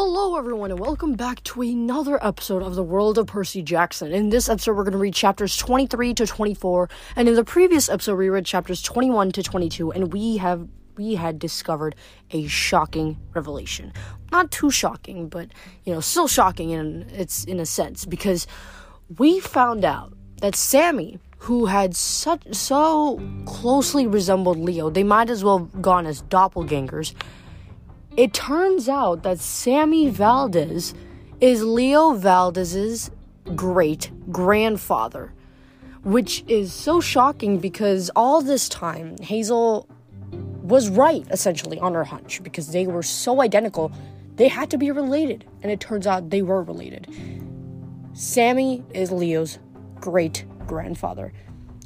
Hello, everyone, and welcome back to another episode of the World of Percy Jackson. In this episode, we're going to read chapters 23 to 24, and in the previous episode, we read chapters 21 to 22, and we have we had discovered a shocking revelation. Not too shocking, but you know, still shocking in it's in a sense because we found out that Sammy, who had such so closely resembled Leo, they might as well have gone as doppelgangers it turns out that Sammy Valdez is Leo Valdez's great grandfather, which is so shocking because all this time Hazel was right essentially on her hunch because they were so identical, they had to be related, and it turns out they were related. Sammy is Leo's great grandfather.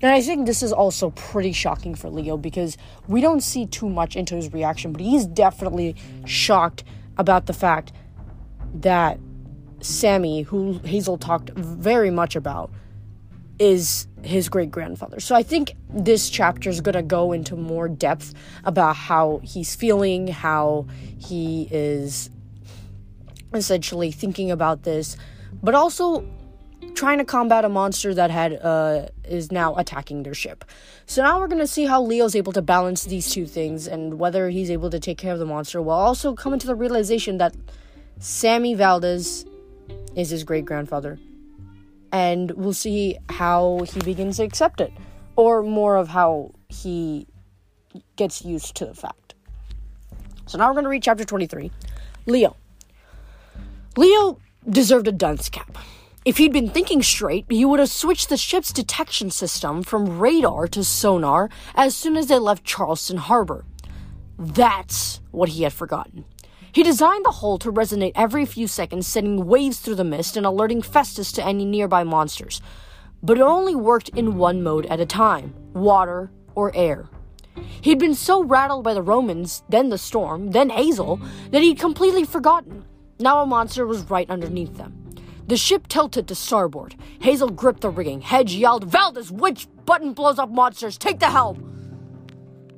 And I think this is also pretty shocking for Leo because we don't see too much into his reaction, but he's definitely shocked about the fact that Sammy, who Hazel talked very much about, is his great grandfather. So I think this chapter is going to go into more depth about how he's feeling, how he is essentially thinking about this, but also trying to combat a monster that had uh, is now attacking their ship. So now we're gonna see how Leo's able to balance these two things and whether he's able to take care of the monster while also coming to the realization that Sammy Valdez is his great grandfather. And we'll see how he begins to accept it, or more of how he gets used to the fact. So now we're going to read chapter 23. Leo. Leo deserved a dunce cap. If he'd been thinking straight, he would have switched the ship's detection system from radar to sonar as soon as they left Charleston Harbor. That's what he had forgotten. He designed the hull to resonate every few seconds, sending waves through the mist and alerting Festus to any nearby monsters. But it only worked in one mode at a time water or air. He'd been so rattled by the Romans, then the storm, then Hazel, that he'd completely forgotten. Now a monster was right underneath them. The ship tilted to starboard. Hazel gripped the rigging. Hedge yelled, Valdez, which button blows up monsters? Take the helm!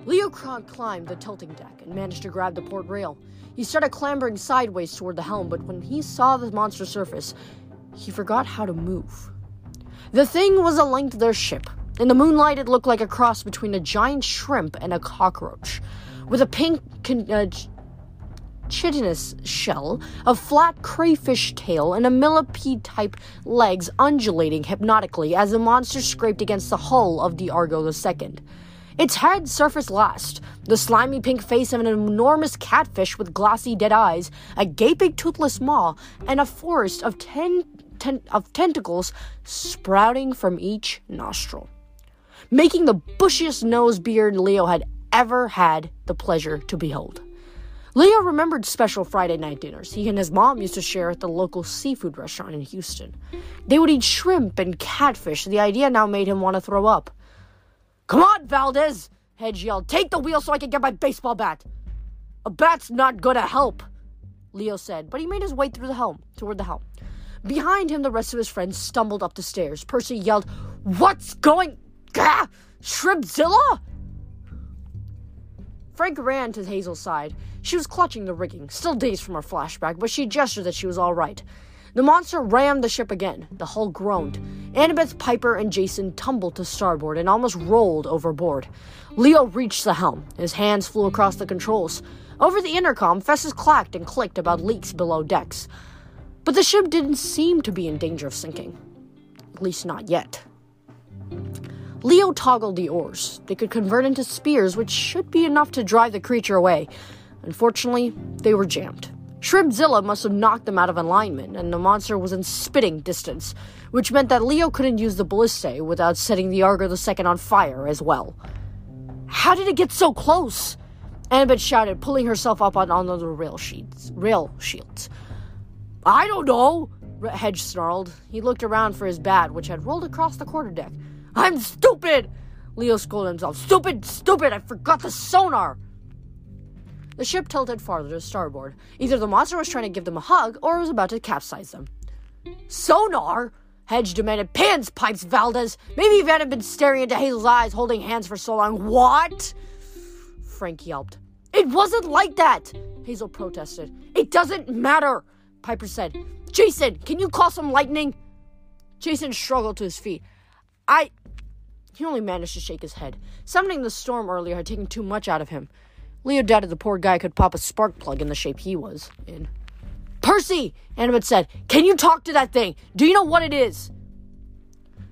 Leo climbed the tilting deck and managed to grab the port rail. He started clambering sideways toward the helm, but when he saw the monster surface, he forgot how to move. The thing was a length their ship. In the moonlight, it looked like a cross between a giant shrimp and a cockroach. With a pink con- uh, chitinous shell, a flat crayfish tail, and a millipede type legs undulating hypnotically as the monster scraped against the hull of the Argo II. Its head surfaced last, the slimy pink face of an enormous catfish with glossy dead eyes, a gaping toothless maw, and a forest of ten, ten of tentacles sprouting from each nostril, making the bushiest nose beard Leo had ever had the pleasure to behold. Leo remembered special Friday night dinners he and his mom used to share at the local seafood restaurant in Houston. They would eat shrimp and catfish. The idea now made him want to throw up. Come on, Valdez! Hedge yelled. Take the wheel so I can get my baseball bat. A bat's not gonna help, Leo said, but he made his way through the helm, toward the helm. Behind him, the rest of his friends stumbled up the stairs. Percy yelled, What's going? Gah! Shrimpzilla? Frank ran to Hazel's side. She was clutching the rigging, still dazed from her flashback, but she gestured that she was all right. The monster rammed the ship again. The hull groaned. Annabeth, Piper, and Jason tumbled to starboard and almost rolled overboard. Leo reached the helm. His hands flew across the controls. Over the intercom, Festus clacked and clicked about leaks below decks. But the ship didn't seem to be in danger of sinking. At least not yet. Leo toggled the oars. They could convert into spears, which should be enough to drive the creature away. Unfortunately, they were jammed. Shrimpzilla must have knocked them out of alignment, and the monster was in spitting distance, which meant that Leo couldn't use the ballistae without setting the Argo II on fire as well. How did it get so close? Annabeth shouted, pulling herself up on, the rail sheets, rail shields. I don't know, Hedge snarled. He looked around for his bat, which had rolled across the quarterdeck. I'm stupid! Leo scolded himself. Stupid, stupid, I forgot the sonar! The ship tilted farther to starboard. Either the monster was trying to give them a hug or was about to capsize them. Sonar? Hedge demanded. Pans pipes, Valdez! Maybe you hadn't been staring into Hazel's eyes, holding hands for so long. What? Frank yelped. It wasn't like that, Hazel protested. It doesn't matter, Piper said. Jason, can you call some lightning? Jason struggled to his feet. I. He only managed to shake his head. Summoning the storm earlier had taken too much out of him. Leo doubted the poor guy could pop a spark plug in the shape he was in. Percy! Annabeth said, Can you talk to that thing? Do you know what it is?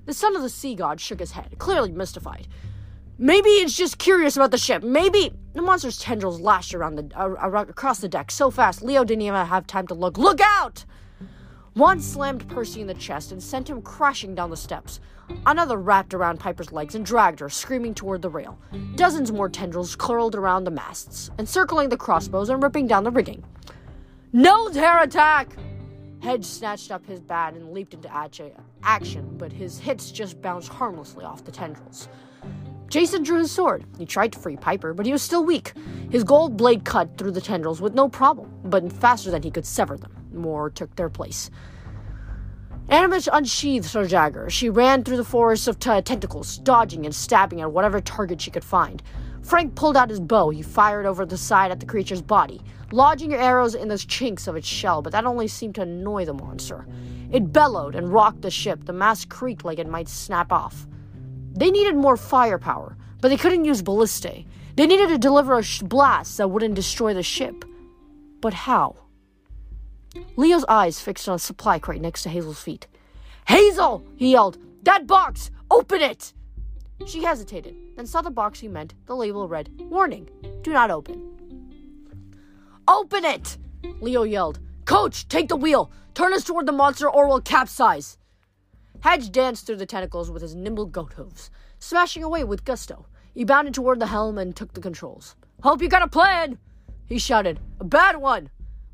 The son of the sea god shook his head, clearly mystified. Maybe it's just curious about the ship. Maybe the monster's tendrils lashed around the uh, around, across the deck so fast Leo didn't even have time to look. Look out! One slammed Percy in the chest and sent him crashing down the steps. Another wrapped around Piper's legs and dragged her, screaming toward the rail. Dozens more tendrils curled around the masts, encircling the crossbows and ripping down the rigging. No hair attack! Hedge snatched up his bat and leaped into action, but his hits just bounced harmlessly off the tendrils. Jason drew his sword. He tried to free Piper, but he was still weak. His gold blade cut through the tendrils with no problem, but faster than he could sever them. More took their place. Annabeth unsheathed her dagger. She ran through the forest of t- tentacles, dodging and stabbing at whatever target she could find. Frank pulled out his bow. He fired over the side at the creature's body, lodging arrows in the chinks of its shell, but that only seemed to annoy the monster. It bellowed and rocked the ship. The mast creaked like it might snap off. They needed more firepower, but they couldn't use ballistae. They needed to deliver a sh- blast that wouldn't destroy the ship. But how? Leo's eyes fixed on a supply crate next to Hazel's feet. Hazel! he yelled. That box! Open it! She hesitated, then saw the box he meant. The label read, Warning, do not open. Open it! Leo yelled. Coach, take the wheel! Turn us toward the monster or we'll capsize! Hedge danced through the tentacles with his nimble goat hooves, smashing away with gusto. He bounded toward the helm and took the controls. Hope you got a plan! He shouted. A bad one!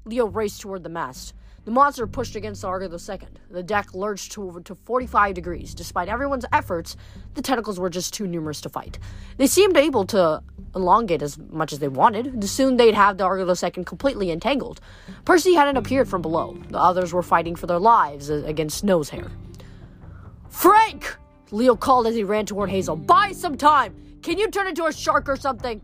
Leo raced toward the mast. The monster pushed against the Argo II. The deck lurched to, to 45 degrees. Despite everyone's efforts, the tentacles were just too numerous to fight. They seemed able to elongate as much as they wanted. Soon they'd have the Argo II completely entangled. Percy hadn't appeared from below. The others were fighting for their lives against snows Nosehair. Frank! Leo called as he ran toward Hazel. Buy some time! Can you turn into a shark or something?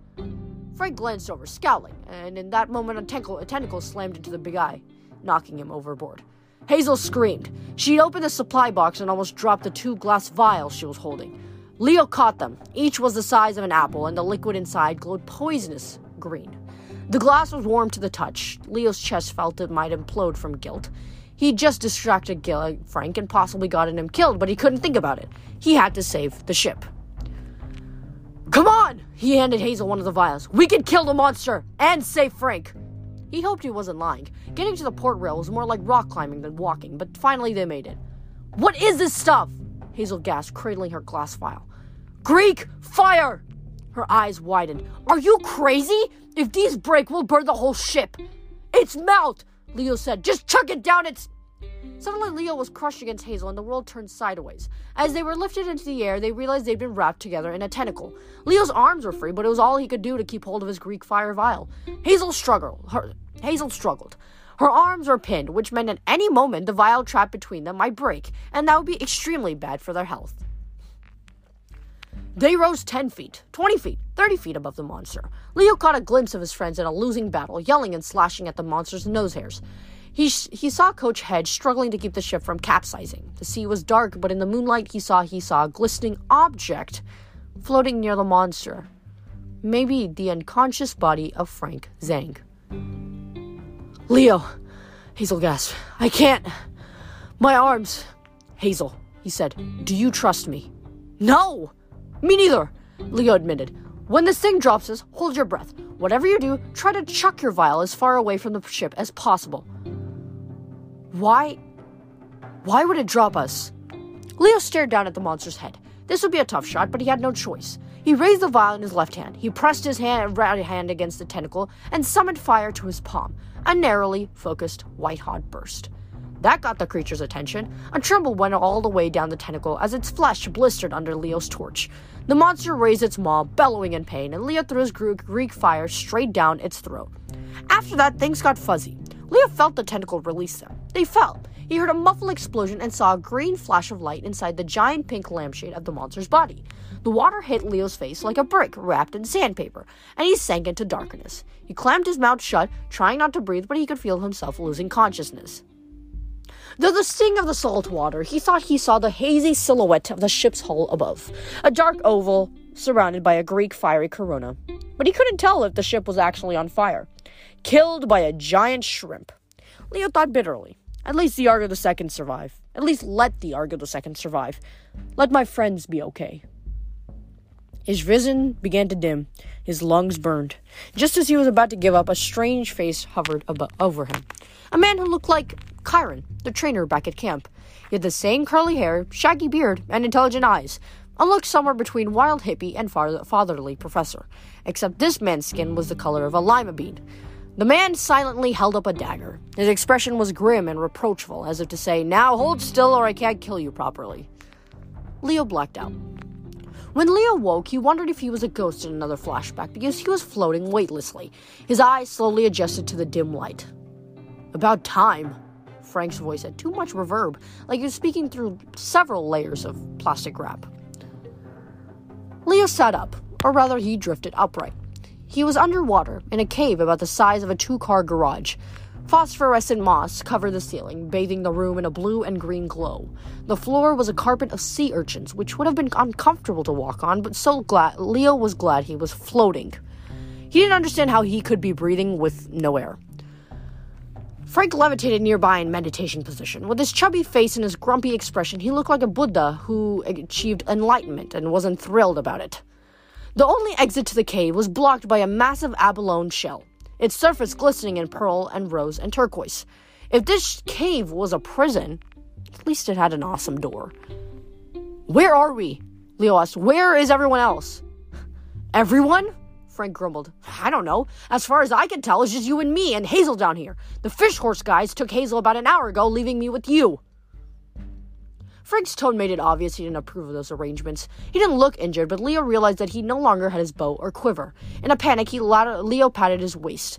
Frank glanced over, scowling, and in that moment a tentacle, a tentacle slammed into the big eye knocking him overboard. Hazel screamed. She'd opened the supply box and almost dropped the two glass vials she was holding. Leo caught them. Each was the size of an apple, and the liquid inside glowed poisonous green. The glass was warm to the touch. Leo's chest felt it might implode from guilt. He'd just distracted Frank and possibly gotten him killed, but he couldn't think about it. He had to save the ship. Come on! He handed Hazel one of the vials. We can kill the monster and save Frank. He hoped he wasn't lying. Getting to the port rail was more like rock climbing than walking, but finally they made it. What is this stuff? Hazel gasped, cradling her glass vial. Greek fire! Her eyes widened. Are you crazy? If these break, we'll burn the whole ship. It's melt, Leo said. Just chuck it down its Suddenly, Leo was crushed against Hazel and the world turned sideways. As they were lifted into the air, they realized they'd been wrapped together in a tentacle. Leo's arms were free, but it was all he could do to keep hold of his Greek fire vial. Hazel struggled. Her, Hazel struggled. Her arms were pinned, which meant at any moment the vial trapped between them might break, and that would be extremely bad for their health. They rose 10 feet, 20 feet, 30 feet above the monster. Leo caught a glimpse of his friends in a losing battle, yelling and slashing at the monster's nose hairs. He, he saw Coach Hedge struggling to keep the ship from capsizing. The sea was dark, but in the moonlight he saw he saw a glistening object floating near the monster. Maybe the unconscious body of Frank Zhang. Leo, Hazel gasped. I can't. My arms. Hazel, he said, do you trust me? No! Me neither, Leo admitted. When this thing drops us, hold your breath. Whatever you do, try to chuck your vial as far away from the ship as possible. Why? Why would it drop us? Leo stared down at the monster's head. This would be a tough shot, but he had no choice. He raised the vial in his left hand. He pressed his hand, right hand against the tentacle and summoned fire to his palm. A narrowly focused white hot burst. That got the creature's attention. A tremble went all the way down the tentacle as its flesh blistered under Leo's torch. The monster raised its maw, bellowing in pain, and Leo threw his Greek fire straight down its throat. After that, things got fuzzy. Leo felt the tentacle release them. They fell. he heard a muffled explosion and saw a green flash of light inside the giant pink lampshade of the monster's body. The water hit Leo's face like a brick wrapped in sandpaper, and he sank into darkness. He clamped his mouth shut, trying not to breathe, but he could feel himself losing consciousness. Though the sting of the salt water, he thought he saw the hazy silhouette of the ship's hull above, a dark oval surrounded by a Greek fiery corona. But he couldn't tell if the ship was actually on fire, killed by a giant shrimp. Leo thought bitterly. At least the Argo II survive. At least let the Argo II survive. Let my friends be okay. His vision began to dim. His lungs burned. Just as he was about to give up, a strange face hovered above, over him. A man who looked like Chiron, the trainer back at camp. He had the same curly hair, shaggy beard, and intelligent eyes. A look somewhere between wild hippie and fatherly professor. Except this man's skin was the color of a lima bean. The man silently held up a dagger. His expression was grim and reproachful, as if to say, Now hold still or I can't kill you properly. Leo blacked out. When Leo woke, he wondered if he was a ghost in another flashback because he was floating weightlessly. His eyes slowly adjusted to the dim light. About time. Frank's voice had too much reverb, like he was speaking through several layers of plastic wrap. Leo sat up, or rather, he drifted upright. He was underwater, in a cave about the size of a two car garage. Phosphorescent moss covered the ceiling, bathing the room in a blue and green glow. The floor was a carpet of sea urchins, which would have been uncomfortable to walk on, but so glad Leo was glad he was floating. He didn't understand how he could be breathing with no air. Frank levitated nearby in meditation position. With his chubby face and his grumpy expression, he looked like a Buddha who achieved enlightenment and wasn't thrilled about it. The only exit to the cave was blocked by a massive abalone shell, its surface glistening in pearl and rose and turquoise. If this cave was a prison, at least it had an awesome door. Where are we? Leo asked. Where is everyone else? Everyone? Frank grumbled. I don't know. As far as I can tell, it's just you and me and Hazel down here. The fish horse guys took Hazel about an hour ago, leaving me with you. Frank's tone made it obvious he didn't approve of those arrangements. He didn't look injured, but Leo realized that he no longer had his bow or quiver. In a panic, he Leo patted his waist.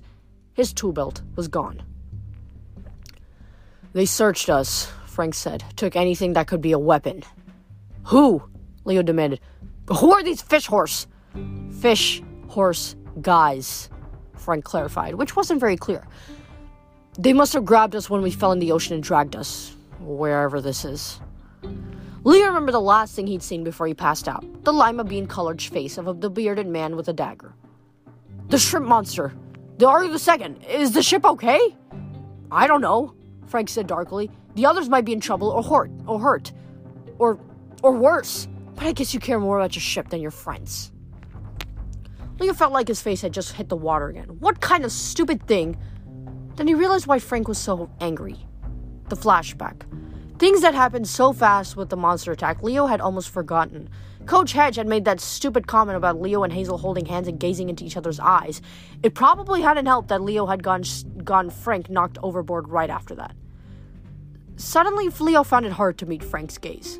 His tool belt was gone. They searched us, Frank said. Took anything that could be a weapon. Who? Leo demanded. Who are these fish horse? Fish horse guys, Frank clarified, which wasn't very clear. They must have grabbed us when we fell in the ocean and dragged us, wherever this is. Leo remembered the last thing he'd seen before he passed out the lima bean colored face of the bearded man with a dagger. The shrimp monster! The Argo the Second! Is the ship okay? I don't know, Frank said darkly. The others might be in trouble or hurt, or hurt. Or, or worse. But I guess you care more about your ship than your friends. Leo felt like his face had just hit the water again. What kind of stupid thing? Then he realized why Frank was so angry. The flashback. Things that happened so fast with the monster attack, Leo had almost forgotten. Coach Hedge had made that stupid comment about Leo and Hazel holding hands and gazing into each other's eyes. It probably hadn't helped that Leo had gone, gone Frank knocked overboard right after that. Suddenly, Leo found it hard to meet Frank's gaze.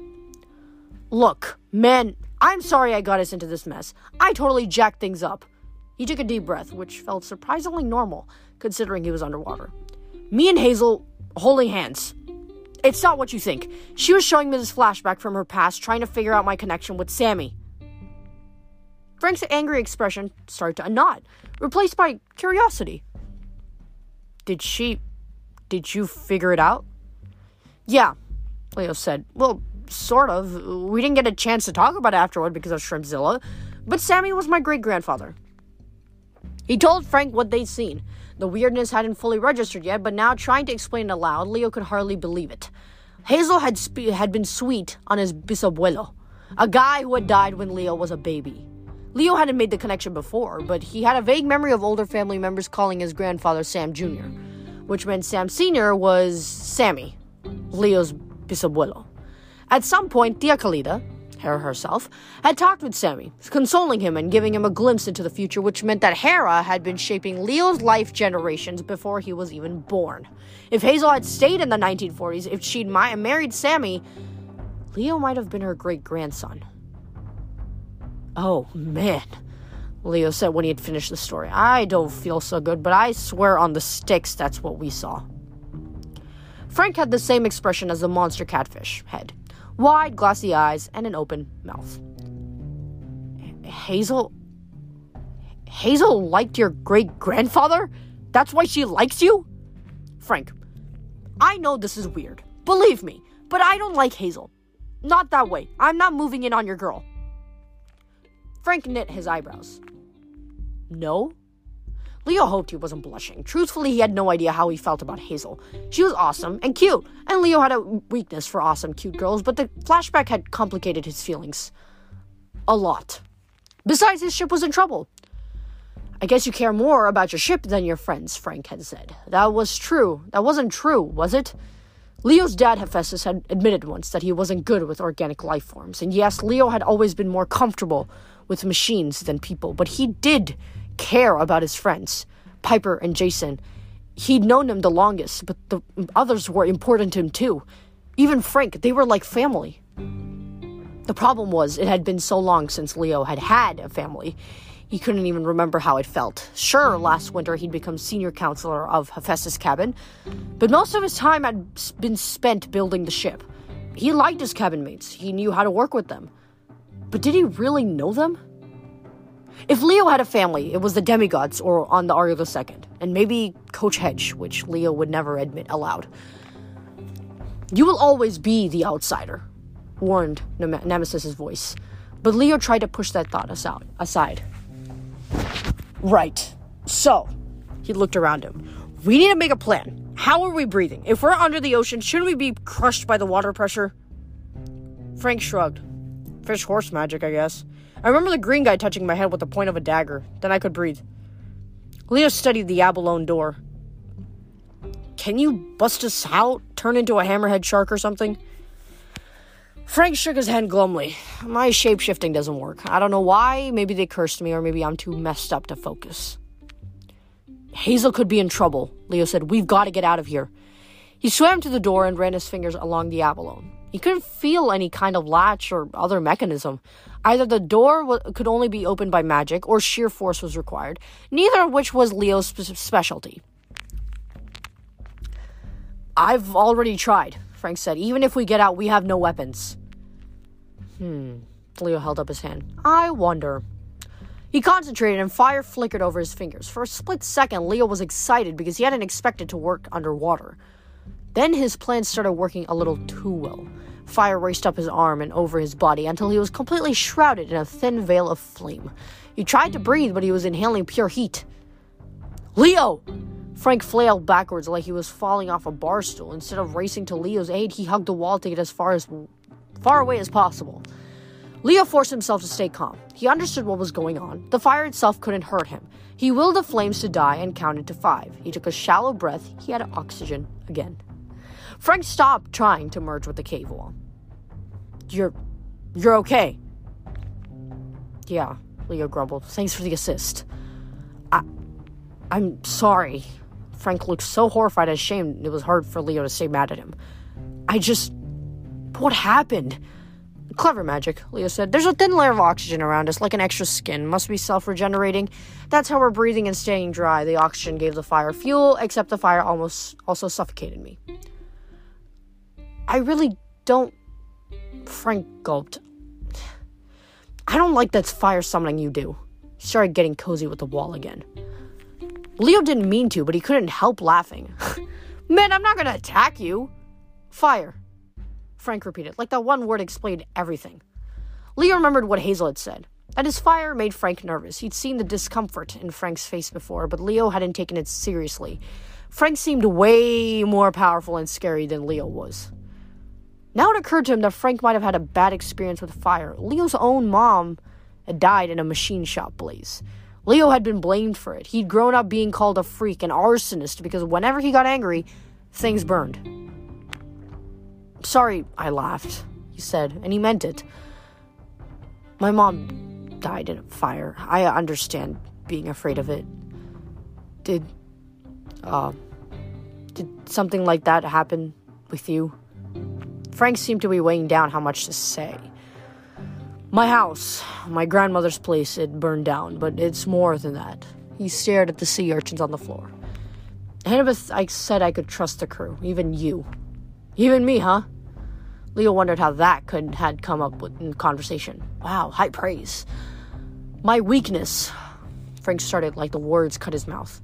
Look, man, I'm sorry I got us into this mess. I totally jacked things up. He took a deep breath, which felt surprisingly normal, considering he was underwater. Me and Hazel holding hands. It's not what you think. She was showing me this flashback from her past, trying to figure out my connection with Sammy. Frank's angry expression started to nod, replaced by curiosity. Did she. Did you figure it out? Yeah, Leo said. Well, sort of. We didn't get a chance to talk about it afterward because of Shrimpzilla, but Sammy was my great grandfather. He told Frank what they'd seen the weirdness hadn't fully registered yet, but now trying to explain it aloud, Leo could hardly believe it. Hazel had, spe- had been sweet on his bisabuelo, a guy who had died when Leo was a baby. Leo hadn't made the connection before, but he had a vague memory of older family members calling his grandfather Sam Jr., which meant Sam Sr. was Sammy, Leo's bisabuelo. At some point, Tia Callida, Hera herself, had talked with Sammy, consoling him and giving him a glimpse into the future, which meant that Hera had been shaping Leo's life generations before he was even born. If Hazel had stayed in the 1940s, if she'd married Sammy, Leo might have been her great grandson. Oh, man. Leo said when he had finished the story. I don't feel so good, but I swear on the Styx that's what we saw. Frank had the same expression as the monster catfish head wide, glassy eyes, and an open mouth. Hazel. Hazel liked your great grandfather? That's why she likes you? Frank, I know this is weird. Believe me, but I don't like Hazel. Not that way. I'm not moving in on your girl. Frank knit his eyebrows. No? Leo hoped he wasn't blushing. Truthfully, he had no idea how he felt about Hazel. She was awesome and cute, and Leo had a weakness for awesome, cute girls, but the flashback had complicated his feelings. A lot. Besides, his ship was in trouble. I guess you care more about your ship than your friends, Frank had said. That was true. That wasn't true, was it? Leo's dad, Hephaestus, had admitted once that he wasn't good with organic life forms, and yes, Leo had always been more comfortable with machines than people, but he did care about his friends, Piper and Jason. He'd known them the longest, but the others were important to him too. Even Frank, they were like family. The problem was, it had been so long since Leo had had a family. He couldn't even remember how it felt. Sure, last winter he'd become senior counselor of Hephaestus' cabin, but most of his time had been spent building the ship. He liked his cabin mates, he knew how to work with them. But did he really know them? If Leo had a family, it was the demigods or on the Argo II, and maybe Coach Hedge, which Leo would never admit aloud. You will always be the outsider, warned Nemesis' voice. But Leo tried to push that thought aside. Right. So, he looked around him. We need to make a plan. How are we breathing? If we're under the ocean, shouldn't we be crushed by the water pressure? Frank shrugged. Fish horse magic, I guess. I remember the green guy touching my head with the point of a dagger. Then I could breathe. Leo studied the abalone door. Can you bust us out? Turn into a hammerhead shark or something? Frank shook his head glumly. My shapeshifting doesn't work. I don't know why. Maybe they cursed me, or maybe I'm too messed up to focus. Hazel could be in trouble, Leo said. We've got to get out of here. He swam to the door and ran his fingers along the abalone. He couldn't feel any kind of latch or other mechanism. Either the door w- could only be opened by magic or sheer force was required, neither of which was Leo's spe- specialty. I've already tried, Frank said. Even if we get out, we have no weapons. Hmm. Leo held up his hand. I wonder. He concentrated and fire flickered over his fingers. For a split second, Leo was excited because he hadn't expected to work underwater. Then his plan started working a little too well. Fire raced up his arm and over his body until he was completely shrouded in a thin veil of flame. He tried to breathe, but he was inhaling pure heat. Leo! Frank flailed backwards like he was falling off a bar stool. Instead of racing to Leo's aid, he hugged the wall to get as far as far away as possible. Leo forced himself to stay calm. He understood what was going on. The fire itself couldn't hurt him. He willed the flames to die and counted to five. He took a shallow breath. He had oxygen again. Frank stopped trying to merge with the cave wall. You're. you're okay. Yeah, Leo grumbled. Thanks for the assist. I. I'm sorry. Frank looked so horrified and ashamed it was hard for Leo to stay mad at him. I just. What happened? Clever magic, Leo said. There's a thin layer of oxygen around us, like an extra skin. Must be self regenerating. That's how we're breathing and staying dry. The oxygen gave the fire fuel, except the fire almost also suffocated me. I really don't. Frank gulped. I don't like that fire summoning you do. He started getting cozy with the wall again. Leo didn't mean to, but he couldn't help laughing. Man, I'm not gonna attack you. Fire. Frank repeated, like that one word explained everything. Leo remembered what Hazel had said. That his fire made Frank nervous. He'd seen the discomfort in Frank's face before, but Leo hadn't taken it seriously. Frank seemed way more powerful and scary than Leo was. Now it occurred to him that Frank might have had a bad experience with fire. Leo's own mom had died in a machine shop blaze. Leo had been blamed for it. He'd grown up being called a freak, an arsonist, because whenever he got angry, things burned. Sorry, I laughed, he said, and he meant it. My mom died in a fire. I understand being afraid of it. Did, uh, did something like that happen with you? Frank seemed to be weighing down how much to say. My house, my grandmother's place, it burned down, but it's more than that. He stared at the sea urchins on the floor. Annabeth, I said I could trust the crew, even you. Even me, huh? Leo wondered how that could had come up with in conversation. Wow, high praise. My weakness. Frank started like the words cut his mouth.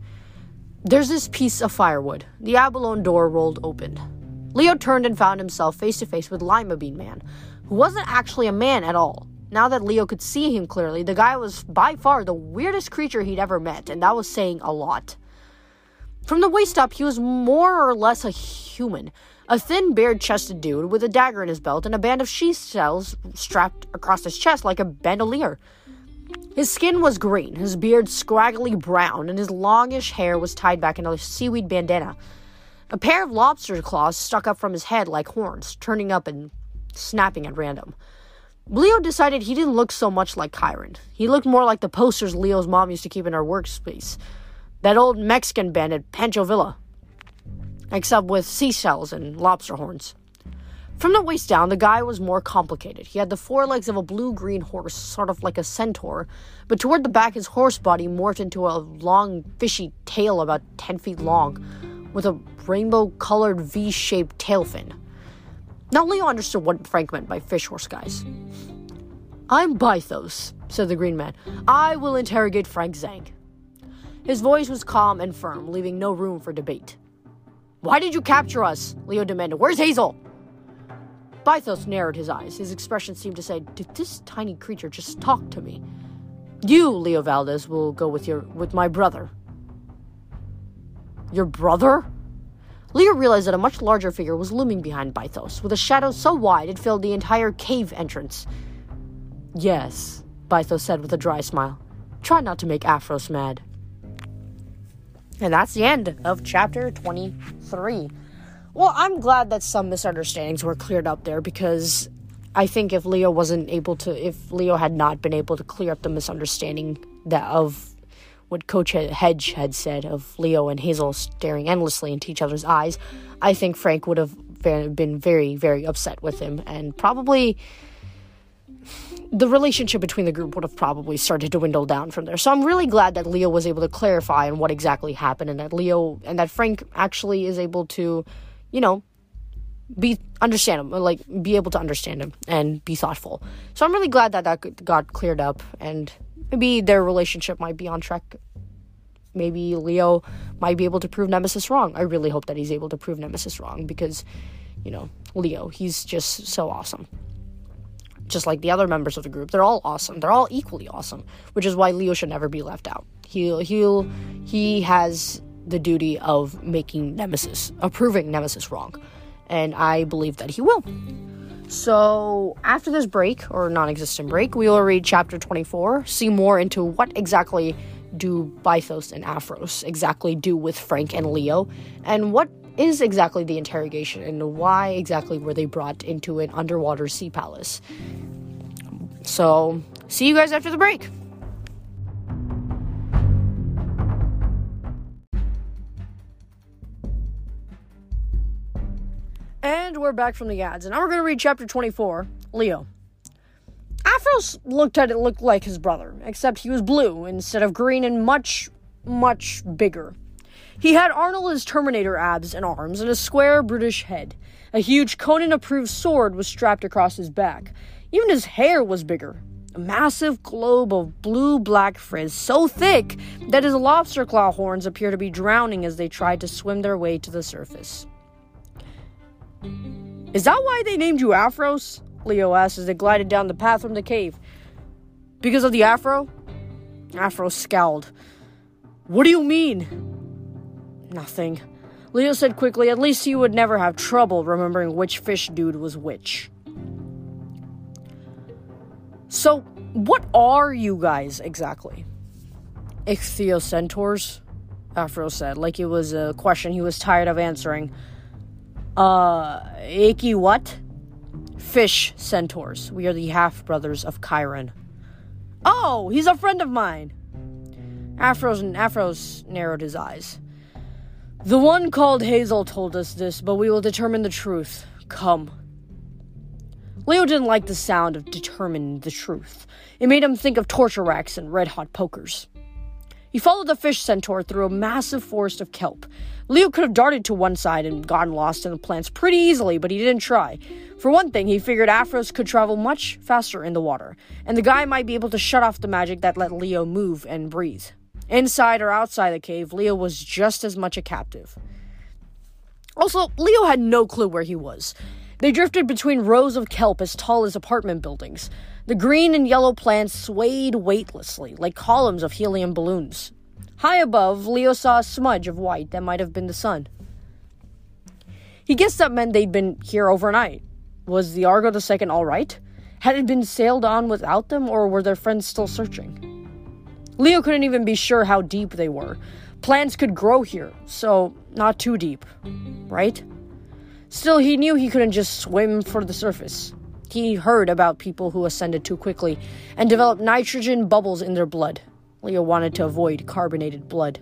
There's this piece of firewood. The abalone door rolled open. Leo turned and found himself face to face with Lima Bean Man, who wasn't actually a man at all. Now that Leo could see him clearly, the guy was by far the weirdest creature he'd ever met, and that was saying a lot. From the waist up, he was more or less a human, a thin, bared chested dude with a dagger in his belt and a band of sheath shells strapped across his chest like a bandolier. His skin was green, his beard scraggly brown, and his longish hair was tied back in a seaweed bandana. A pair of lobster claws stuck up from his head like horns, turning up and snapping at random. Leo decided he didn't look so much like Chiron. He looked more like the posters Leo's mom used to keep in her workspace. That old Mexican bandit, Pancho Villa except with seashells and lobster horns. From the waist down, the guy was more complicated. He had the forelegs of a blue green horse, sort of like a centaur, but toward the back, his horse body morphed into a long, fishy tail about 10 feet long, with a rainbow colored V shaped tail fin. Now, Leo understood what Frank meant by fish horse guys. I'm Bythos, said the green man. I will interrogate Frank Zhang. His voice was calm and firm, leaving no room for debate. Why did you capture us? Leo demanded. Where's Hazel? Bythos narrowed his eyes. His expression seemed to say, Did this tiny creature just talk to me? You, Leo Valdez, will go with your with my brother. Your brother? Leo realized that a much larger figure was looming behind Bythos, with a shadow so wide it filled the entire cave entrance. Yes, Bythos said with a dry smile. Try not to make Aphros mad. And that's the end of chapter 23. Well, I'm glad that some misunderstandings were cleared up there because I think if Leo wasn't able to, if Leo had not been able to clear up the misunderstanding that of what Coach Hedge had said of Leo and Hazel staring endlessly into each other's eyes, I think Frank would have been very, very upset with him and probably the relationship between the group would have probably started to dwindle down from there. So I'm really glad that Leo was able to clarify on what exactly happened and that Leo and that Frank actually is able to, you know, be understand him, like be able to understand him and be thoughtful. So I'm really glad that that got cleared up and maybe their relationship might be on track. Maybe Leo might be able to prove Nemesis wrong. I really hope that he's able to prove Nemesis wrong because, you know, Leo, he's just so awesome just like the other members of the group. They're all awesome. They're all equally awesome, which is why Leo should never be left out. He'll he'll he has the duty of making Nemesis, approving Nemesis wrong, and I believe that he will. So after this break or non-existent break, we will read chapter 24, see more into what exactly do Bythos and Aphros exactly do with Frank and Leo, and what is exactly the interrogation and why exactly were they brought into an underwater sea palace. So, see you guys after the break. We're back from the ads, and now we're going to read chapter 24 Leo. Aphros looked at it looked like his brother, except he was blue instead of green and much, much bigger. He had Arnold's Terminator abs and arms and a square, brutish head. A huge Conan approved sword was strapped across his back. Even his hair was bigger. A massive globe of blue black frizz, so thick that his lobster claw horns appear to be drowning as they tried to swim their way to the surface. Is that why they named you Aphros? Leo asked as they glided down the path from the cave. Because of the afro? Afro scowled. What do you mean? Nothing. Leo said quickly, at least you would never have trouble remembering which fish dude was which. So, what are you guys exactly? Ichthyocentaurs? Afro said, like it was a question he was tired of answering. Uh, icky what? Fish centaurs. We are the half brothers of Chiron. Oh, he's a friend of mine. Aphros and Aphros narrowed his eyes. The one called Hazel told us this, but we will determine the truth. Come. Leo didn't like the sound of determine the truth. It made him think of torture racks and red hot pokers. He followed the fish centaur through a massive forest of kelp. Leo could have darted to one side and gotten lost in the plants pretty easily, but he didn't try. For one thing, he figured Aphros could travel much faster in the water, and the guy might be able to shut off the magic that let Leo move and breathe. Inside or outside the cave, Leo was just as much a captive. Also, Leo had no clue where he was. They drifted between rows of kelp as tall as apartment buildings. The green and yellow plants swayed weightlessly, like columns of helium balloons. High above, Leo saw a smudge of white that might have been the sun. He guessed that meant they'd been here overnight. Was the Argo II all right? Had it been sailed on without them, or were their friends still searching? Leo couldn't even be sure how deep they were. Plants could grow here, so not too deep, right? Still, he knew he couldn't just swim for the surface. He heard about people who ascended too quickly and developed nitrogen bubbles in their blood. Leo wanted to avoid carbonated blood.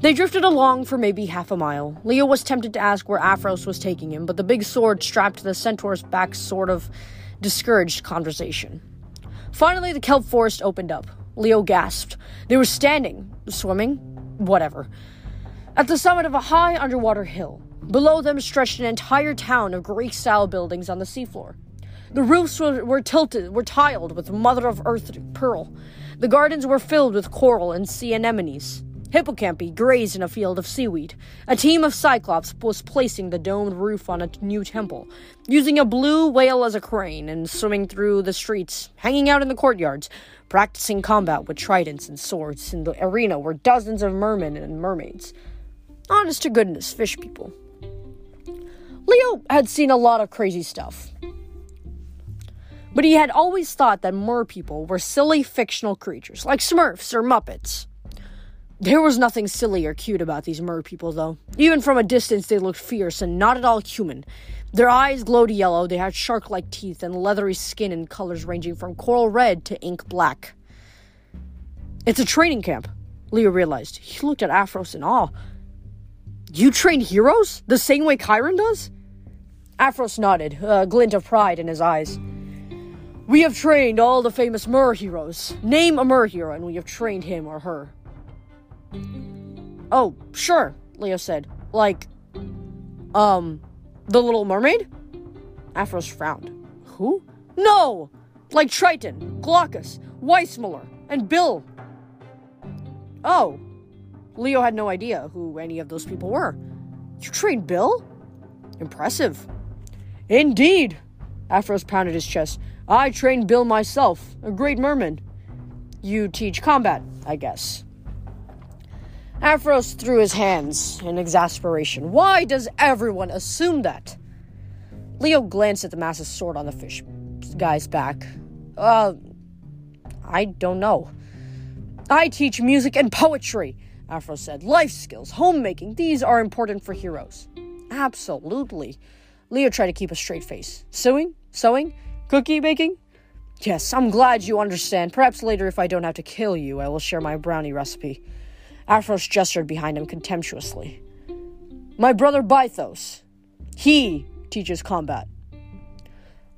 They drifted along for maybe half a mile. Leo was tempted to ask where Aphros was taking him, but the big sword strapped to the centaur's back sort of discouraged conversation. Finally, the kelp forest opened up. Leo gasped. They were standing, swimming, whatever, at the summit of a high underwater hill. Below them stretched an entire town of Greek style buildings on the seafloor. The roofs were, were, tilted, were tiled with mother of earth pearl. The gardens were filled with coral and sea anemones. Hippocampi grazed in a field of seaweed. A team of Cyclops was placing the domed roof on a new temple, using a blue whale as a crane and swimming through the streets, hanging out in the courtyards, practicing combat with tridents and swords. In the arena were dozens of mermen and mermaids. Honest to goodness, fish people. Leo had seen a lot of crazy stuff. But he had always thought that mer people were silly fictional creatures, like Smurfs or Muppets. There was nothing silly or cute about these mer people, though. Even from a distance, they looked fierce and not at all human. Their eyes glowed yellow, they had shark like teeth and leathery skin in colors ranging from coral red to ink black. It's a training camp, Leo realized. He looked at Aphros in awe. You train heroes? The same way Chiron does? Aphros nodded, a glint of pride in his eyes. We have trained all the famous Mer heroes. Name a Mer hero, and we have trained him or her. Oh, sure, Leo said. Like, um, the Little Mermaid? Aphros frowned. Who? No! Like Triton, Glaucus, Weissmuller, and Bill. Oh. Leo had no idea who any of those people were. You trained Bill? Impressive. Indeed. Aphros pounded his chest. I trained Bill myself, a great merman. You teach combat, I guess. Aphros threw his hands in exasperation. Why does everyone assume that? Leo glanced at the massive sword on the fish guy's back. Uh, I don't know. I teach music and poetry, Afro said. Life skills, homemaking, these are important for heroes. Absolutely. Leo tried to keep a straight face. Sewing? Sewing? Cookie baking? Yes, I'm glad you understand. Perhaps later, if I don't have to kill you, I will share my brownie recipe. Aphros gestured behind him contemptuously. My brother Bythos. He teaches combat.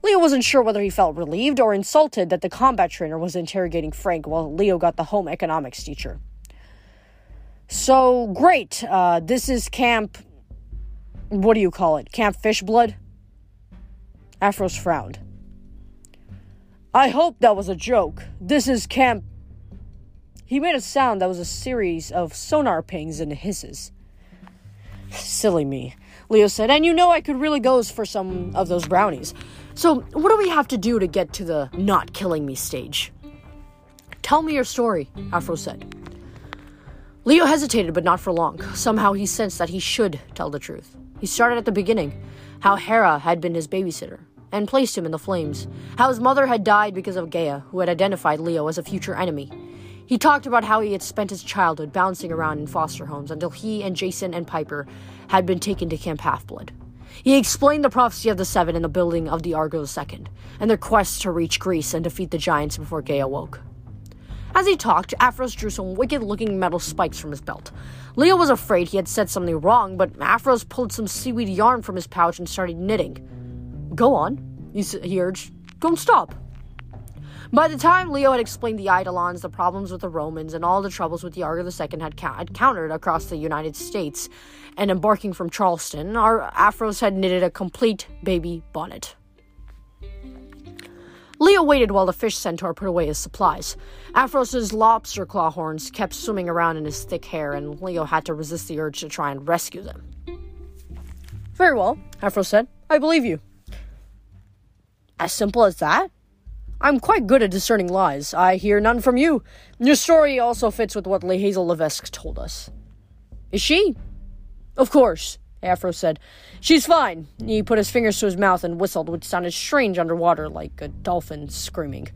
Leo wasn't sure whether he felt relieved or insulted that the combat trainer was interrogating Frank while Leo got the home economics teacher. So, great. Uh, this is Camp. What do you call it? Camp Fishblood? Aphros frowned. I hope that was a joke. This is Camp he made a sound that was a series of sonar pings and hisses. Silly me, Leo said, and you know I could really go for some of those brownies. So, what do we have to do to get to the not killing me stage? Tell me your story, Afro said. Leo hesitated, but not for long. Somehow he sensed that he should tell the truth. He started at the beginning how Hera had been his babysitter and placed him in the flames, how his mother had died because of Gaia, who had identified Leo as a future enemy, he talked about how he had spent his childhood bouncing around in foster homes until he and Jason and Piper had been taken to Camp Half-Blood. He explained the prophecy of the Seven and the building of the Argo II, and their quest to reach Greece and defeat the giants before Gaia woke. As he talked, Aphros drew some wicked looking metal spikes from his belt. Leo was afraid he had said something wrong, but Aphros pulled some seaweed yarn from his pouch and started knitting. Go on, he, urged. Don't stop. By the time Leo had explained the Eidolons, the problems with the Romans, and all the troubles with the Argo II had, ca- had countered across the United States, and embarking from Charleston, our Aphros had knitted a complete baby bonnet. Leo waited while the fish centaur put away his supplies. Aphros's lobster claw horns kept swimming around in his thick hair, and Leo had to resist the urge to try and rescue them. Very well, Afro said. I believe you. As simple as that? I'm quite good at discerning lies. I hear none from you. Your story also fits with what Hazel Levesque told us. Is she? Of course, Aphros said. She's fine. He put his fingers to his mouth and whistled, which sounded strange underwater, like a dolphin screaming.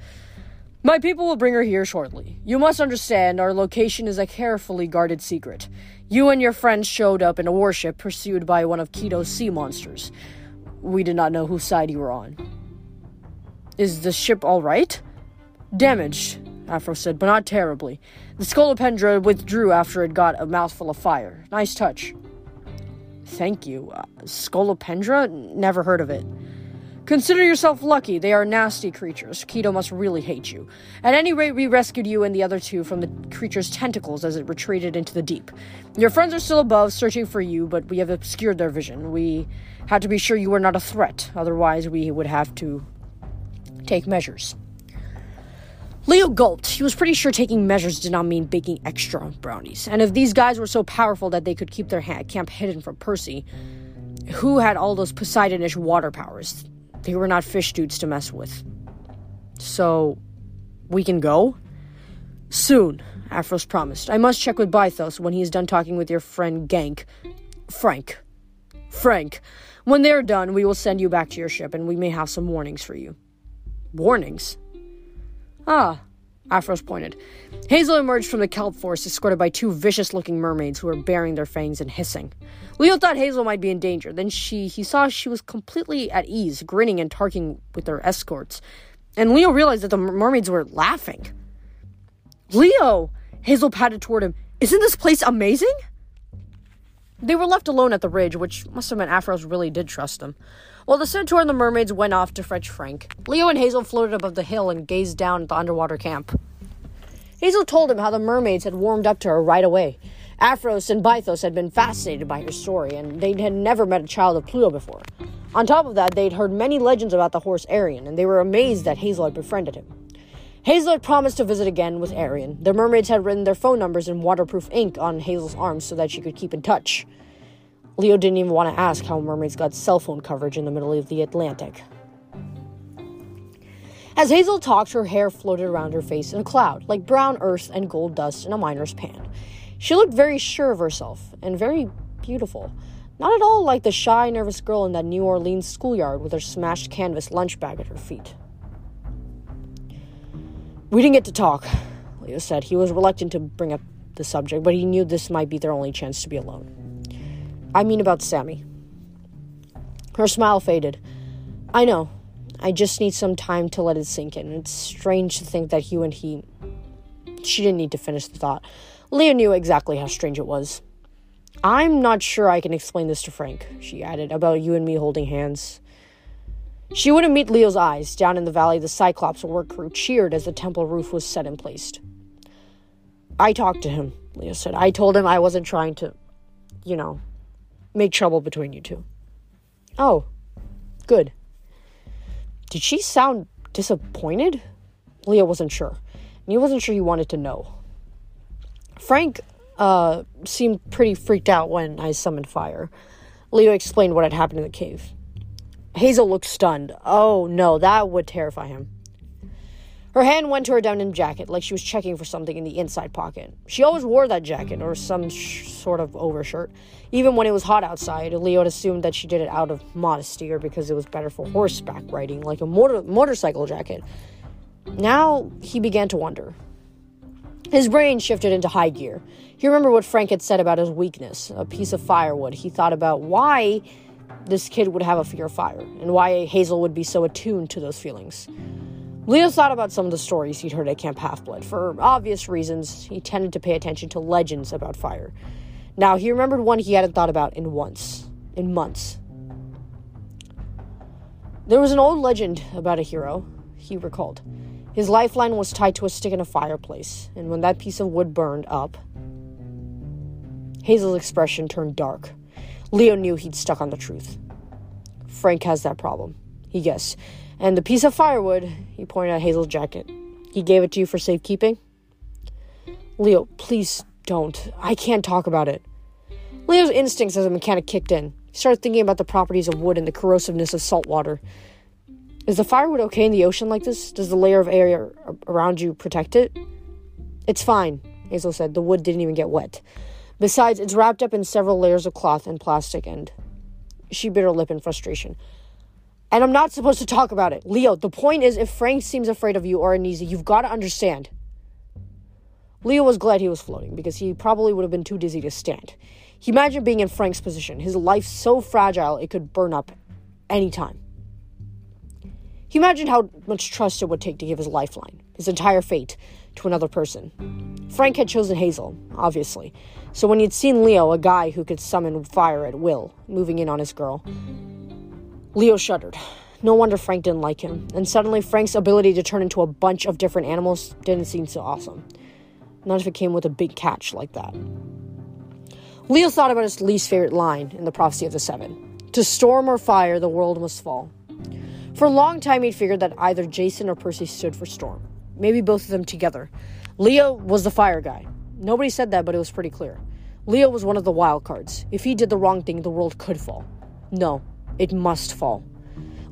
My people will bring her here shortly. You must understand, our location is a carefully guarded secret. You and your friends showed up in a warship pursued by one of Keto's sea monsters. We did not know whose side you were on. Is the ship all right? Damaged, Aphros said, but not terribly. The Scolopendra withdrew after it got a mouthful of fire. Nice touch. Thank you. Uh, Scolopendra? Never heard of it. Consider yourself lucky. They are nasty creatures. Keto must really hate you. At any rate, we rescued you and the other two from the creature's tentacles as it retreated into the deep. Your friends are still above, searching for you, but we have obscured their vision. We had to be sure you were not a threat, otherwise, we would have to take measures. Leo gulped. He was pretty sure taking measures did not mean baking extra brownies. And if these guys were so powerful that they could keep their ha- camp hidden from Percy, who had all those Poseidonish water powers? They were not fish dudes to mess with. So, we can go? Soon, Aphros promised. I must check with Bythos when he is done talking with your friend Gank. Frank. Frank. When they are done, we will send you back to your ship, and we may have some warnings for you. Warnings? Ah, Aphros pointed. Hazel emerged from the kelp forest, escorted by two vicious looking mermaids who were baring their fangs and hissing. Leo thought Hazel might be in danger. Then she he saw she was completely at ease, grinning and talking with their escorts. And Leo realized that the mermaids were laughing. Leo! Hazel patted toward him. Isn't this place amazing? They were left alone at the ridge, which must have meant Aphros really did trust them. While the centaur and the mermaids went off to fetch Frank, Leo and Hazel floated above the hill and gazed down at the underwater camp. Hazel told him how the mermaids had warmed up to her right away. Aphros and Bythos had been fascinated by her story, and they had never met a child of Pluto before. On top of that, they'd heard many legends about the horse Arion, and they were amazed that Hazel had befriended him. Hazel had promised to visit again with Arion. The mermaids had written their phone numbers in waterproof ink on Hazel's arms so that she could keep in touch. Leo didn't even want to ask how mermaids got cell phone coverage in the middle of the Atlantic. As Hazel talked, her hair floated around her face in a cloud, like brown earth and gold dust in a miner's pan. She looked very sure of herself and very beautiful. Not at all like the shy, nervous girl in that New Orleans schoolyard with her smashed canvas lunch bag at her feet. We didn't get to talk, Leo said. He was reluctant to bring up the subject, but he knew this might be their only chance to be alone. I mean about Sammy. Her smile faded. I know. I just need some time to let it sink in. It's strange to think that you and he. She didn't need to finish the thought. Leo knew exactly how strange it was. I'm not sure I can explain this to Frank, she added, about you and me holding hands. She wouldn't meet Leo's eyes. Down in the valley, the Cyclops work crew cheered as the temple roof was set in place. I talked to him, Leo said. I told him I wasn't trying to, you know, make trouble between you two. Oh, good. Did she sound disappointed? Leo wasn't sure. And he wasn't sure he wanted to know. Frank uh, seemed pretty freaked out when I summoned fire. Leo explained what had happened in the cave. Hazel looked stunned. Oh no, that would terrify him. Her hand went to her denim jacket, like she was checking for something in the inside pocket. She always wore that jacket, or some sh- sort of overshirt. Even when it was hot outside, Leo had assumed that she did it out of modesty or because it was better for horseback riding, like a motor- motorcycle jacket. Now he began to wonder. His brain shifted into high gear. He remembered what Frank had said about his weakness, a piece of firewood. He thought about why this kid would have a fear of fire and why Hazel would be so attuned to those feelings. Leo thought about some of the stories he'd heard at Camp Half Blood. For obvious reasons, he tended to pay attention to legends about fire. Now, he remembered one he hadn't thought about in once, in months. There was an old legend about a hero, he recalled. His lifeline was tied to a stick in a fireplace, and when that piece of wood burned up, Hazel's expression turned dark. Leo knew he'd stuck on the truth. Frank has that problem, he guessed. And the piece of firewood, he pointed at Hazel's jacket, he gave it to you for safekeeping? Leo, please don't. I can't talk about it. Leo's instincts as a mechanic kicked in. He started thinking about the properties of wood and the corrosiveness of salt water. Is the firewood okay in the ocean like this? Does the layer of air around you protect it? It's fine, Hazel said. The wood didn't even get wet. Besides, it's wrapped up in several layers of cloth and plastic, and she bit her lip in frustration. And I'm not supposed to talk about it. Leo, the point is if Frank seems afraid of you or uneasy, you've got to understand. Leo was glad he was floating because he probably would have been too dizzy to stand. He imagined being in Frank's position, his life so fragile it could burn up any time. He imagined how much trust it would take to give his lifeline, his entire fate, to another person. Frank had chosen Hazel, obviously, so when he'd seen Leo, a guy who could summon fire at will, moving in on his girl, Leo shuddered. No wonder Frank didn't like him, and suddenly Frank's ability to turn into a bunch of different animals didn't seem so awesome. Not if it came with a big catch like that. Leo thought about his least favorite line in the Prophecy of the Seven To storm or fire, the world must fall. For a long time, he'd figured that either Jason or Percy stood for Storm. Maybe both of them together. Leo was the fire guy. Nobody said that, but it was pretty clear. Leo was one of the wild cards. If he did the wrong thing, the world could fall. No, it must fall.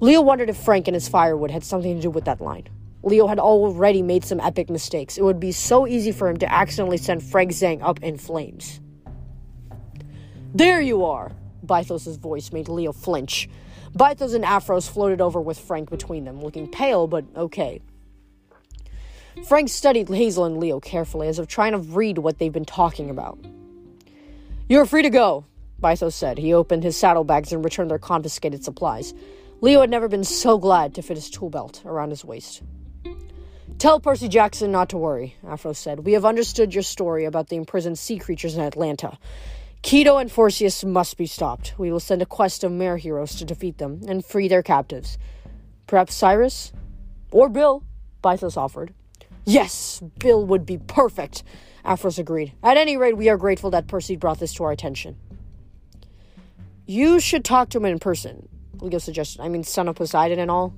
Leo wondered if Frank and his firewood had something to do with that line. Leo had already made some epic mistakes. It would be so easy for him to accidentally send Frank Zhang up in flames. There you are! Bythos' voice made Leo flinch. Bythos and Aphros floated over with Frank between them, looking pale but okay. Frank studied Hazel and Leo carefully, as if trying to read what they've been talking about. You're free to go, Bythos said. He opened his saddlebags and returned their confiscated supplies. Leo had never been so glad to fit his tool belt around his waist. Tell Percy Jackson not to worry, Aphros said. We have understood your story about the imprisoned sea creatures in Atlanta. Keto and Phorcys must be stopped. We will send a quest of mare heroes to defeat them and free their captives. Perhaps Cyrus? Or Bill, Bythos offered. Yes, Bill would be perfect, Aphros agreed. At any rate, we are grateful that Percy brought this to our attention. You should talk to him in person, Leo suggested. I mean, son of Poseidon and all.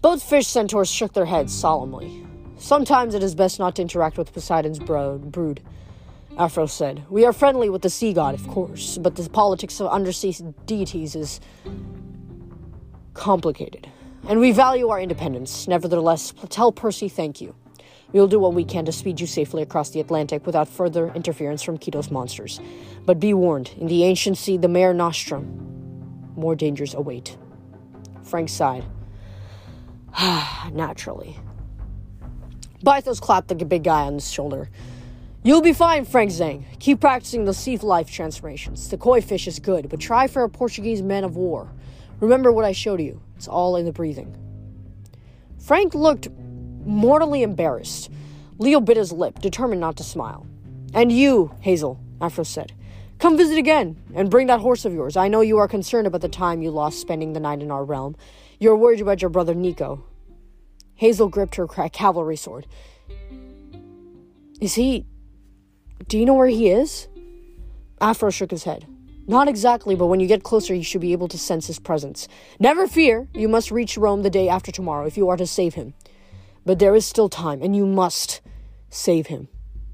Both fish centaurs shook their heads solemnly. Sometimes it is best not to interact with Poseidon's brood. Aphros said. We are friendly with the sea god, of course, but the politics of undersea deities is complicated. And we value our independence. Nevertheless, tell Percy thank you. We will do what we can to speed you safely across the Atlantic without further interference from Keto's monsters. But be warned, in the ancient sea, the Mare Nostrum, more dangers await. Frank sighed. Naturally. Bythos clapped the big guy on the shoulder. You'll be fine, Frank Zhang. Keep practicing the sea life transformations. The koi fish is good, but try for a Portuguese man of war. Remember what I showed you. It's all in the breathing. Frank looked mortally embarrassed. Leo bit his lip, determined not to smile. And you, Hazel, Aphros said. Come visit again, and bring that horse of yours. I know you are concerned about the time you lost spending the night in our realm. You're worried about your brother Nico. Hazel gripped her cavalry sword. Is he do you know where he is? Aphros shook his head. Not exactly, but when you get closer, you should be able to sense his presence. Never fear, you must reach Rome the day after tomorrow if you are to save him. But there is still time, and you must save him.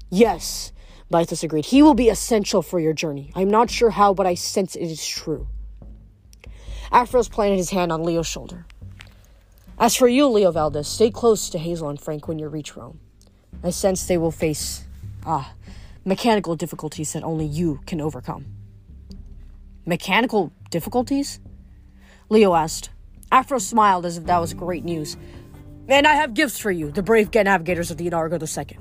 Yes, Bythos agreed. He will be essential for your journey. I'm not sure how, but I sense it is true. Aphros planted his hand on Leo's shoulder. As for you, Leo Valdez, stay close to Hazel and Frank when you reach Rome. I sense they will face, ah, mechanical difficulties that only you can overcome. Mechanical difficulties? Leo asked. Aphros smiled as if that was great news. And I have gifts for you, the brave navigators of the Inargo II.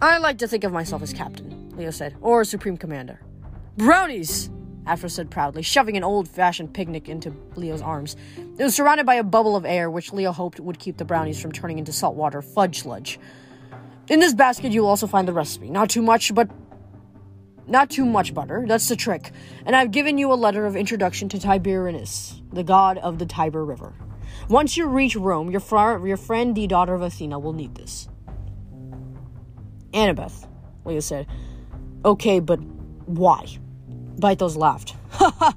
I like to think of myself as captain, Leo said, or supreme commander. Brownies! Aphros said proudly, shoving an old fashioned picnic into Leo's arms. It was surrounded by a bubble of air, which Leo hoped would keep the brownies from turning into saltwater fudge sludge. In this basket, you'll also find the recipe. Not too much, but not too much butter. That's the trick. And I've given you a letter of introduction to Tiberinus, the god of the Tiber River. Once you reach Rome, your, fr- your friend, the daughter of Athena, will need this. Annabeth, Leo said. Okay, but why? Bythos laughed.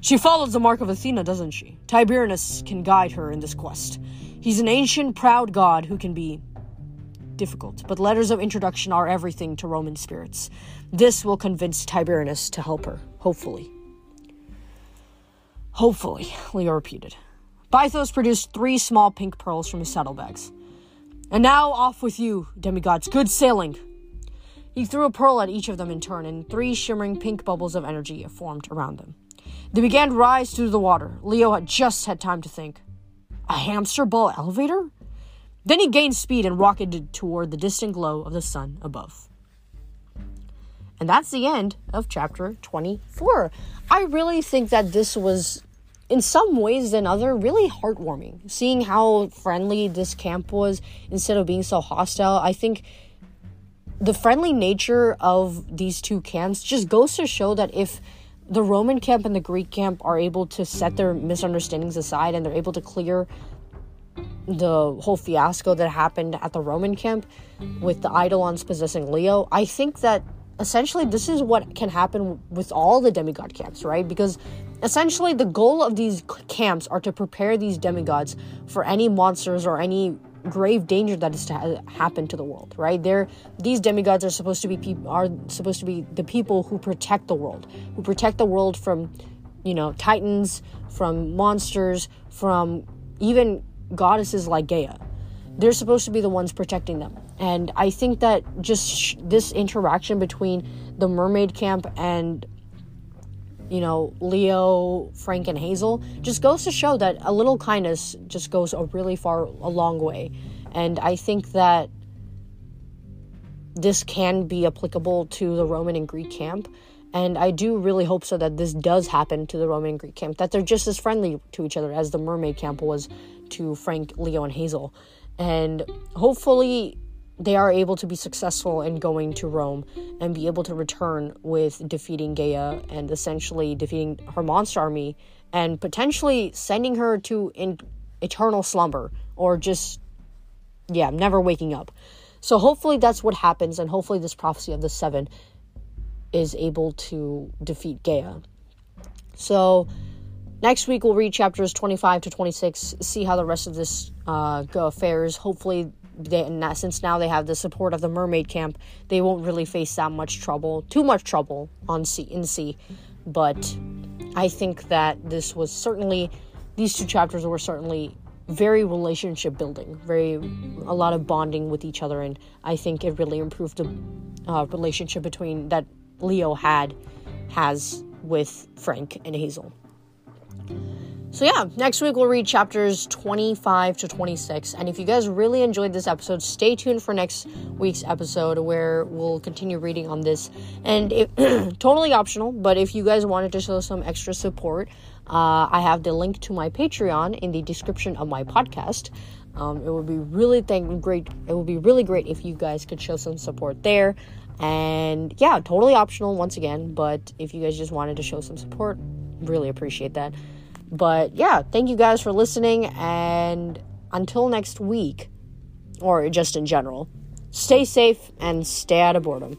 she follows the mark of Athena, doesn't she? Tiberinus can guide her in this quest. He's an ancient, proud god who can be difficult, but letters of introduction are everything to Roman spirits. This will convince Tiberinus to help her, hopefully. Hopefully, Leo repeated. Bythos produced three small pink pearls from his saddlebags. And now off with you, demigods. Good sailing. He threw a pearl at each of them in turn, and three shimmering pink bubbles of energy formed around them. They began to rise through the water. Leo had just had time to think. A hamster ball elevator? Then he gained speed and rocketed toward the distant glow of the sun above. And that's the end of chapter 24. I really think that this was, in some ways than other, really heartwarming. Seeing how friendly this camp was instead of being so hostile. I think the friendly nature of these two camps just goes to show that if the Roman camp and the Greek camp are able to set their misunderstandings aside and they're able to clear the whole fiasco that happened at the Roman camp with the Eidolons possessing Leo, I think that essentially this is what can happen with all the demigod camps, right? Because essentially the goal of these camps are to prepare these demigods for any monsters or any grave danger that is to ha- happen to the world right? There these demigods are supposed to be people are supposed to be the people who protect the world who protect the world from you know titans from monsters from even goddesses like gaia. They're supposed to be the ones protecting them and i think that just sh- this interaction between the mermaid camp and you know, Leo, Frank, and Hazel just goes to show that a little kindness just goes a really far, a long way. And I think that this can be applicable to the Roman and Greek camp. And I do really hope so that this does happen to the Roman and Greek camp, that they're just as friendly to each other as the mermaid camp was to Frank, Leo, and Hazel. And hopefully, they are able to be successful in going to Rome and be able to return with defeating Gaia and essentially defeating her monster army and potentially sending her to in eternal slumber or just yeah, never waking up. So hopefully that's what happens and hopefully this prophecy of the 7 is able to defeat Gaia. So next week we'll read chapters 25 to 26, see how the rest of this uh, go fares. Hopefully they, since now they have the support of the mermaid camp, they won't really face that much trouble, too much trouble on sea in sea. But I think that this was certainly these two chapters were certainly very relationship building, very a lot of bonding with each other, and I think it really improved the uh, relationship between that Leo had has with Frank and Hazel. So, yeah, next week we'll read chapters 25 to 26. And if you guys really enjoyed this episode, stay tuned for next week's episode where we'll continue reading on this. And it, totally optional, but if you guys wanted to show some extra support, uh, I have the link to my Patreon in the description of my podcast. Um, it would be really thank great. It would be really great if you guys could show some support there. And yeah, totally optional once again. But if you guys just wanted to show some support, really appreciate that. But yeah, thank you guys for listening. And until next week, or just in general, stay safe and stay out of boredom.